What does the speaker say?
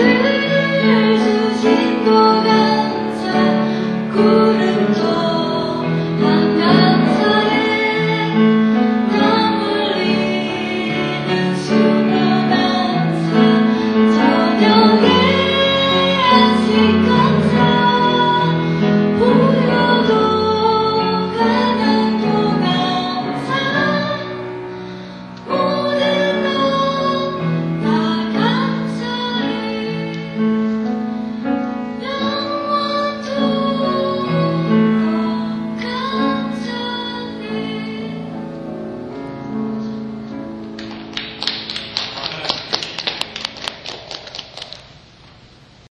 Jesus, Jesus.